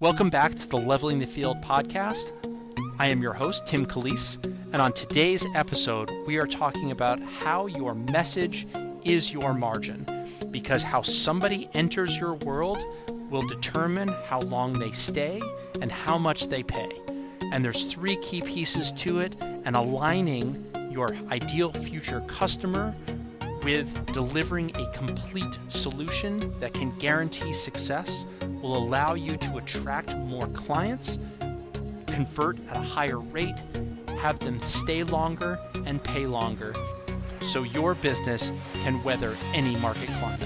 Welcome back to the Leveling the Field podcast. I am your host, Tim Calise, and on today's episode, we are talking about how your message is your margin. Because how somebody enters your world will determine how long they stay and how much they pay. And there's three key pieces to it, and aligning your ideal future customer with delivering a complete solution that can guarantee success will allow you to attract more clients, convert at a higher rate, have them stay longer, and pay longer so your business can weather any market climate.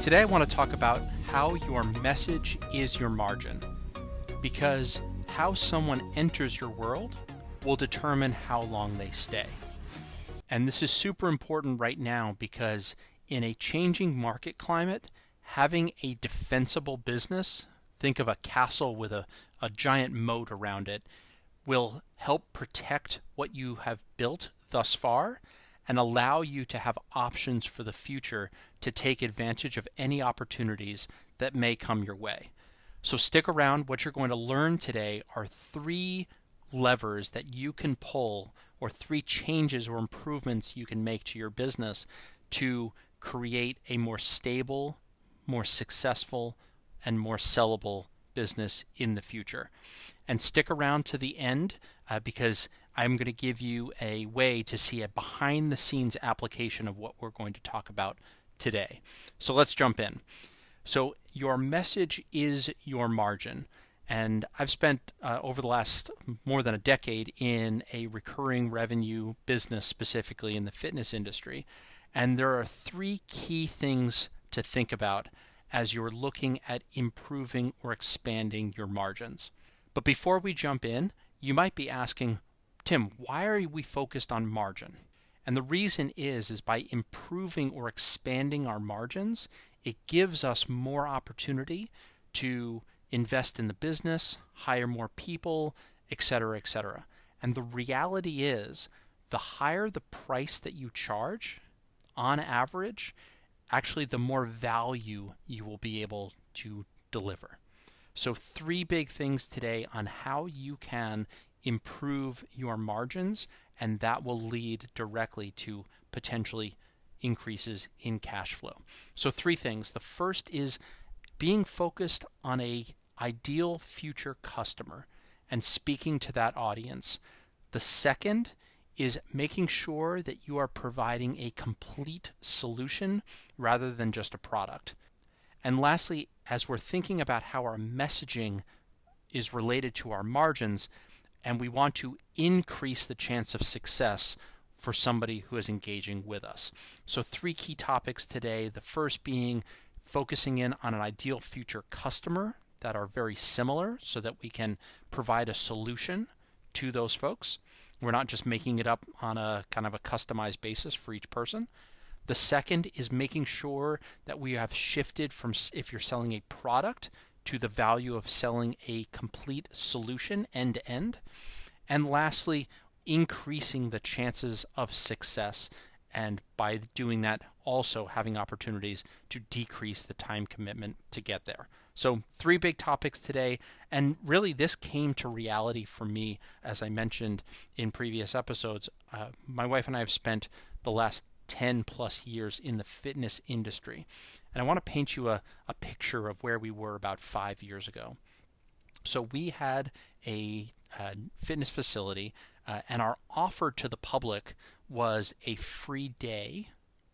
Today, I want to talk about how your message is your margin because how someone enters your world will determine how long they stay. And this is super important right now because in a changing market climate, having a defensible business, think of a castle with a, a giant moat around it, will help protect what you have built thus far and allow you to have options for the future to take advantage of any opportunities that may come your way. So stick around. What you're going to learn today are three levers that you can pull or three changes or improvements you can make to your business to create a more stable, more successful, and more sellable business in the future. And stick around to the end uh, because I'm going to give you a way to see a behind the scenes application of what we're going to talk about today. So let's jump in. So, your message is your margin. And I've spent uh, over the last more than a decade in a recurring revenue business, specifically in the fitness industry. And there are three key things to think about as you're looking at improving or expanding your margins. But before we jump in, you might be asking, Tim, why are we focused on margin? And the reason is is by improving or expanding our margins, it gives us more opportunity to invest in the business, hire more people, etc., etc. And the reality is, the higher the price that you charge, on average, actually the more value you will be able to deliver. So, three big things today on how you can improve your margins, and that will lead directly to potentially increases in cash flow. So, three things. The first is being focused on a ideal future customer and speaking to that audience. The second is making sure that you are providing a complete solution rather than just a product. And lastly, as we're thinking about how our messaging is related to our margins, and we want to increase the chance of success for somebody who is engaging with us. So, three key topics today. The first being focusing in on an ideal future customer that are very similar so that we can provide a solution to those folks. We're not just making it up on a kind of a customized basis for each person. The second is making sure that we have shifted from if you're selling a product to the value of selling a complete solution end to end. And lastly, increasing the chances of success and by doing that also having opportunities to decrease the time commitment to get there. So, three big topics today, and really this came to reality for me, as I mentioned in previous episodes. Uh, my wife and I have spent the last 10 plus years in the fitness industry, and I want to paint you a, a picture of where we were about five years ago. So, we had a, a fitness facility, uh, and our offer to the public was a free day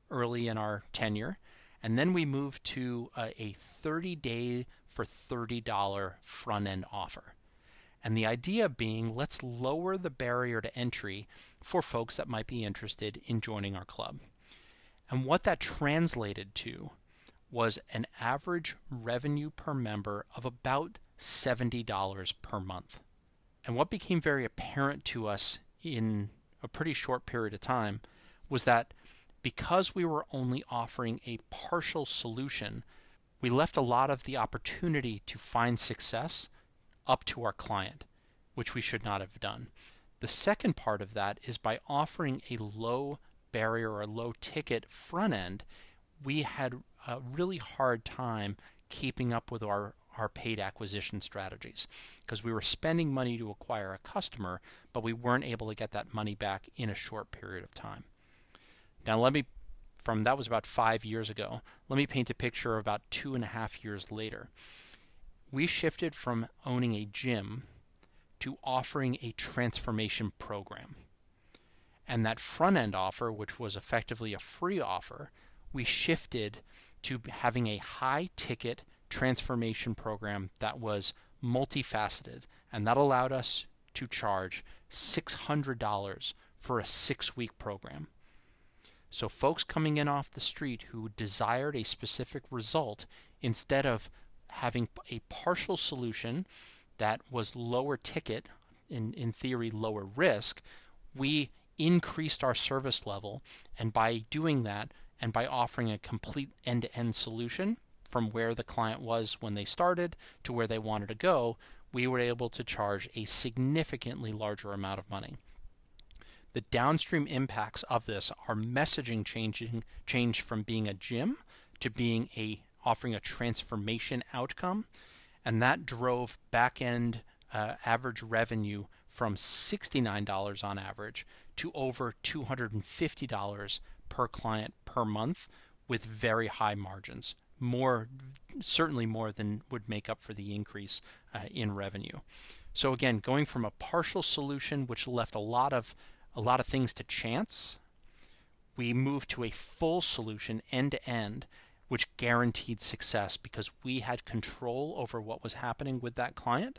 early in our tenure and then we moved to uh, a, a 30 day for $30 front end offer. And the idea being let's lower the barrier to entry for folks that might be interested in joining our club. And what that translated to was an average revenue per member of about $70 per month. And what became very apparent to us in a pretty short period of time was that because we were only offering a partial solution, we left a lot of the opportunity to find success up to our client, which we should not have done. The second part of that is by offering a low barrier or low ticket front end, we had a really hard time keeping up with our, our paid acquisition strategies because we were spending money to acquire a customer, but we weren't able to get that money back in a short period of time. Now, let me, from that was about five years ago, let me paint a picture of about two and a half years later. We shifted from owning a gym to offering a transformation program. And that front end offer, which was effectively a free offer, we shifted to having a high ticket transformation program that was multifaceted. And that allowed us to charge $600 for a six week program. So, folks coming in off the street who desired a specific result, instead of having a partial solution that was lower ticket, in, in theory, lower risk, we increased our service level. And by doing that, and by offering a complete end to end solution from where the client was when they started to where they wanted to go, we were able to charge a significantly larger amount of money. The downstream impacts of this are messaging changing change from being a gym to being a offering a transformation outcome. And that drove back end uh, average revenue from $69 on average to over $250 per client per month with very high margins. More certainly more than would make up for the increase uh, in revenue. So again going from a partial solution which left a lot of a lot of things to chance we moved to a full solution end to end which guaranteed success because we had control over what was happening with that client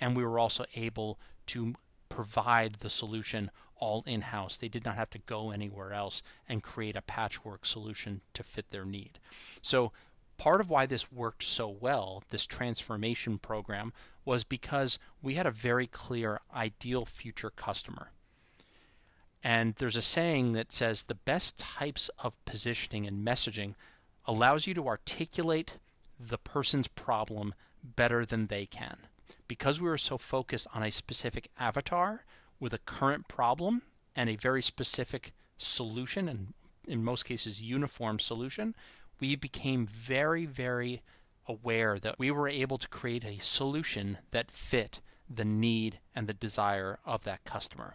and we were also able to provide the solution all in house. They did not have to go anywhere else and create a patchwork solution to fit their need. So, part of why this worked so well, this transformation program, was because we had a very clear ideal future customer. And there's a saying that says the best types of positioning and messaging allows you to articulate the person's problem better than they can. Because we were so focused on a specific avatar with a current problem and a very specific solution, and in most cases, uniform solution, we became very, very aware that we were able to create a solution that fit the need and the desire of that customer.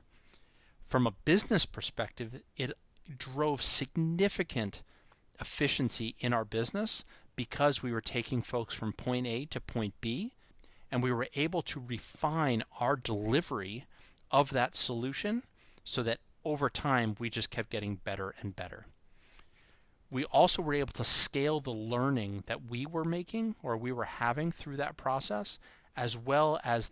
From a business perspective, it drove significant efficiency in our business because we were taking folks from point A to point B and we were able to refine our delivery of that solution so that over time we just kept getting better and better. We also were able to scale the learning that we were making or we were having through that process, as well as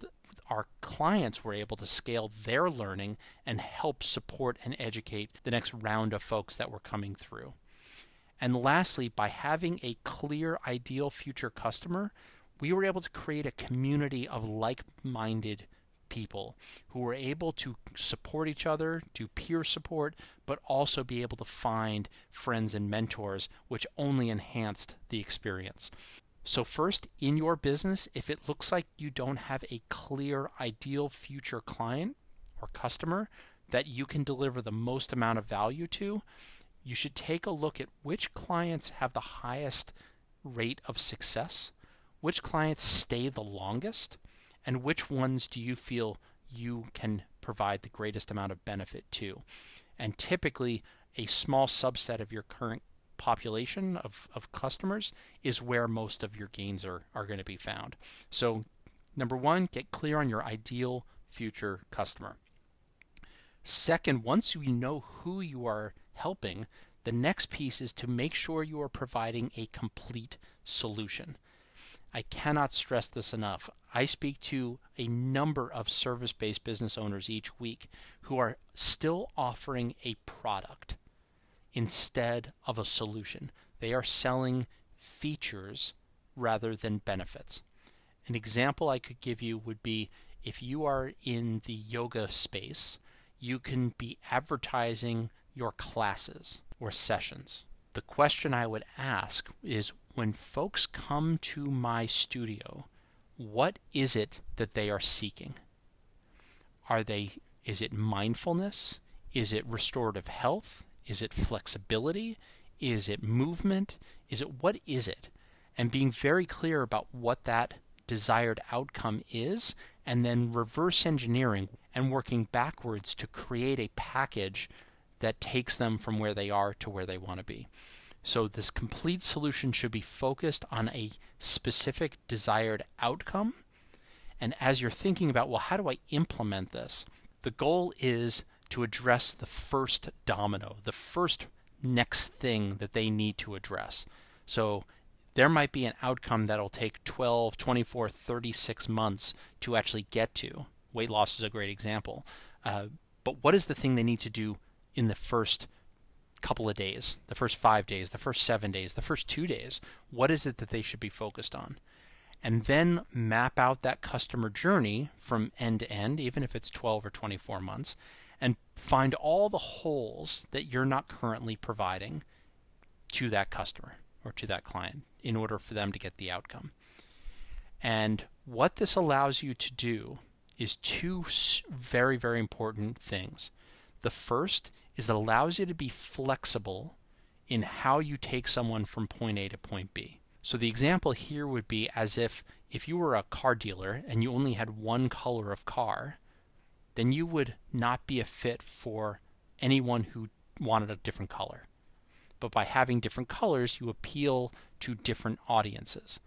our clients were able to scale their learning and help support and educate the next round of folks that were coming through. And lastly, by having a clear ideal future customer, we were able to create a community of like minded people who were able to support each other, do peer support, but also be able to find friends and mentors, which only enhanced the experience. So, first, in your business, if it looks like you don't have a clear, ideal future client or customer that you can deliver the most amount of value to, you should take a look at which clients have the highest rate of success, which clients stay the longest, and which ones do you feel you can provide the greatest amount of benefit to. And typically, a small subset of your current population of, of customers is where most of your gains are, are going to be found. So, number one, get clear on your ideal future customer. Second, once you know who you are helping, the next piece is to make sure you are providing a complete solution. I cannot stress this enough. I speak to a number of service based business owners each week who are still offering a product instead of a solution. They are selling features rather than benefits. An example I could give you would be if you are in the yoga space, you can be advertising your classes or sessions. The question I would ask is when folks come to my studio, what is it that they are seeking? Are they is it mindfulness? Is it restorative health? Is it flexibility? Is it movement? Is it what is it? and being very clear about what that desired outcome is, and then reverse engineering and working backwards to create a package that takes them from where they are to where they want to be. So, this complete solution should be focused on a specific desired outcome. And as you're thinking about, well, how do I implement this? The goal is to address the first domino, the first next thing that they need to address. So, there might be an outcome that'll take 12, 24, 36 months to actually get to. Weight loss is a great example. Uh, but what is the thing they need to do in the first couple of days, the first five days, the first seven days, the first two days? What is it that they should be focused on? And then map out that customer journey from end to end, even if it's 12 or 24 months, and find all the holes that you're not currently providing to that customer or to that client in order for them to get the outcome. And what this allows you to do is two very, very important things. The first is it allows you to be flexible in how you take someone from point A to point B. So the example here would be as if if you were a car dealer and you only had one color of car, then you would not be a fit for anyone who wanted a different color. But by having different colors, you appeal to different audiences.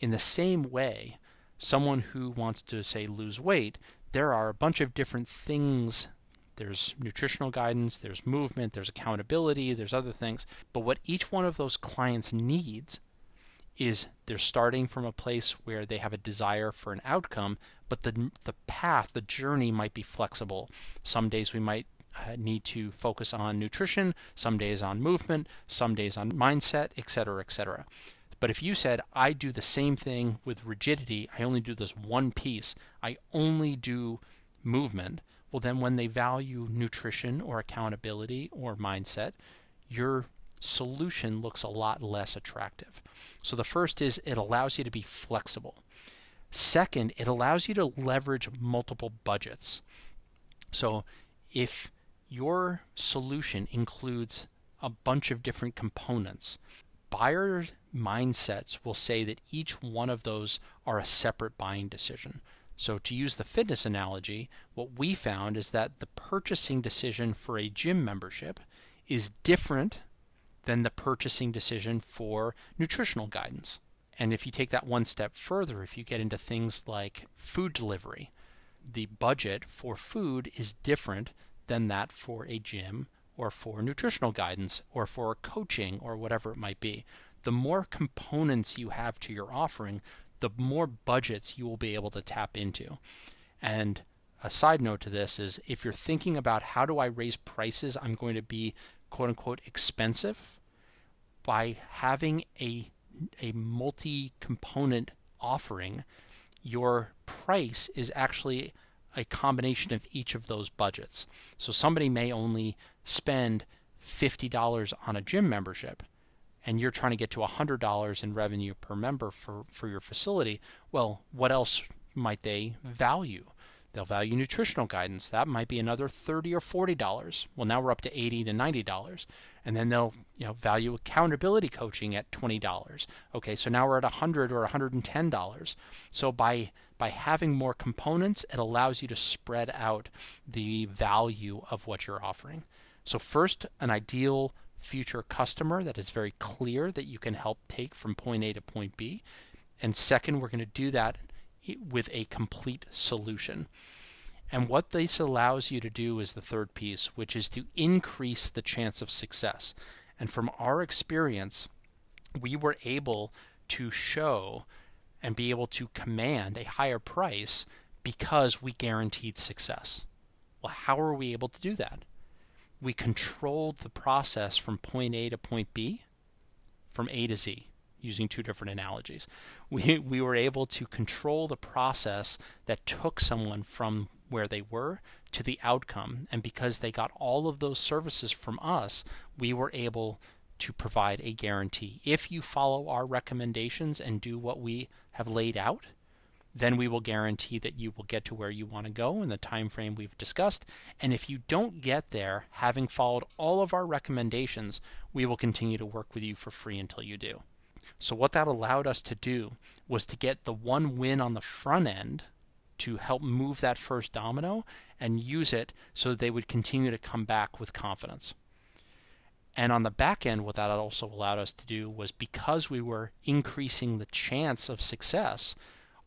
In the same way, someone who wants to, say, lose weight, there are a bunch of different things. There's nutritional guidance, there's movement, there's accountability, there's other things. But what each one of those clients needs is they're starting from a place where they have a desire for an outcome, but the the path, the journey might be flexible. Some days we might uh, need to focus on nutrition, some days on movement, some days on mindset, etc., etc. But if you said, I do the same thing with rigidity, I only do this one piece, I only do movement, well, then when they value nutrition or accountability or mindset, your solution looks a lot less attractive. So the first is it allows you to be flexible. Second, it allows you to leverage multiple budgets. So if your solution includes a bunch of different components, buyer mindsets will say that each one of those are a separate buying decision. So, to use the fitness analogy, what we found is that the purchasing decision for a gym membership is different than the purchasing decision for nutritional guidance. And if you take that one step further, if you get into things like food delivery, the budget for food is different than that for a gym or for nutritional guidance or for coaching or whatever it might be. The more components you have to your offering, the more budgets you will be able to tap into. And a side note to this is if you're thinking about how do I raise prices, I'm going to be quote unquote expensive by having a a multi-component offering, your price is actually a combination of each of those budgets. So somebody may only spend $50 on a gym membership and you're trying to get to $100 in revenue per member for, for your facility. Well, what else might they value? They'll value nutritional guidance. That might be another 30 or $40. Well, now we're up to 80 to $90 and then they'll you know value accountability coaching at $20 okay so now we're at a 100 or $110 so by by having more components it allows you to spread out the value of what you're offering. So first an ideal future customer that is very clear that you can help take from point A to point B. And second we're going to do that with a complete solution and what this allows you to do is the third piece, which is to increase the chance of success. And from our experience, we were able to show and be able to command a higher price because we guaranteed success. Well, how are we able to do that? We controlled the process from point A to point B, from A to Z, using two different analogies. We, we were able to control the process that took someone from where they were to the outcome. And because they got all of those services from us, we were able to provide a guarantee. If you follow our recommendations and do what we have laid out, then we will guarantee that you will get to where you want to go in the time frame we've discussed. And if you don't get there, having followed all of our recommendations, we will continue to work with you for free until you do. So, what that allowed us to do was to get the one win on the front end to help move that first domino and use it so that they would continue to come back with confidence. And on the back end, what that also allowed us to do was because we were increasing the chance of success,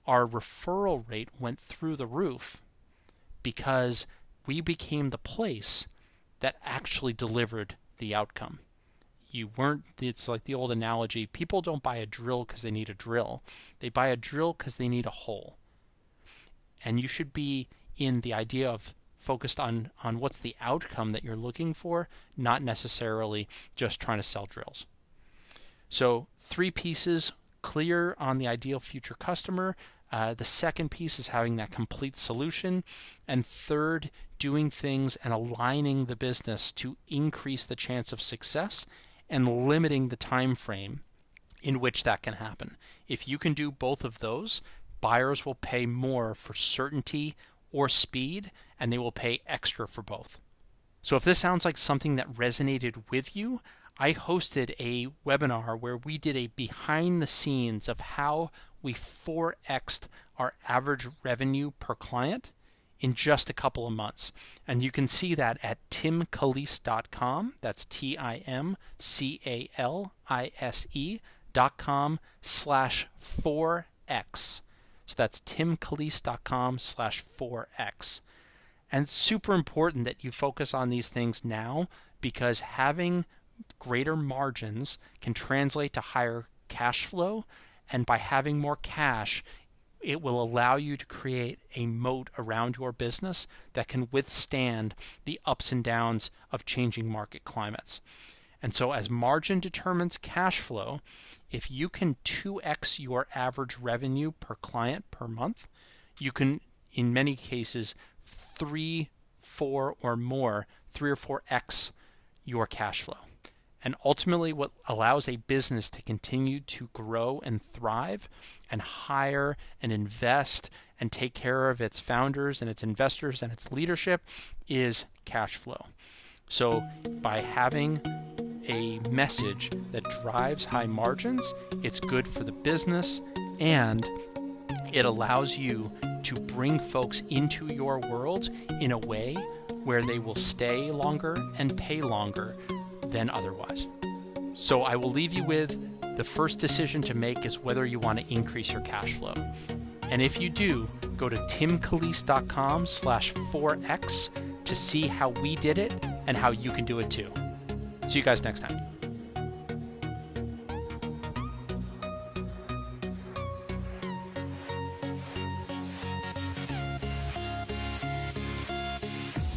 our referral rate went through the roof because we became the place that actually delivered the outcome. You weren't, it's like the old analogy people don't buy a drill because they need a drill, they buy a drill because they need a hole. And you should be in the idea of focused on, on what's the outcome that you're looking for, not necessarily just trying to sell drills. So, three pieces clear on the ideal future customer. Uh, the second piece is having that complete solution. And third, doing things and aligning the business to increase the chance of success and limiting the time frame in which that can happen. If you can do both of those, buyers will pay more for certainty or speed, and they will pay extra for both. So if this sounds like something that resonated with you, I hosted a webinar where we did a behind the scenes of how we 4xed our average revenue per client in just a couple of months. And you can see that at timcalise.com. That's T I M C A L I S E.com slash 4x. So that's timcalise.com slash 4x. And it's super important that you focus on these things now because having greater margins can translate to higher cash flow. And by having more cash, it will allow you to create a moat around your business that can withstand the ups and downs of changing market climates. And so, as margin determines cash flow, if you can 2x your average revenue per client per month, you can, in many cases, three, four, or more, three or four x your cash flow. And ultimately, what allows a business to continue to grow and thrive and hire and invest and take care of its founders and its investors and its leadership is cash flow. So, by having a message that drives high margins, it's good for the business and it allows you to bring folks into your world in a way where they will stay longer and pay longer than otherwise. So I will leave you with the first decision to make is whether you want to increase your cash flow. And if you do, go to timcalise.com slash 4x to see how we did it and how you can do it too. See you guys next time.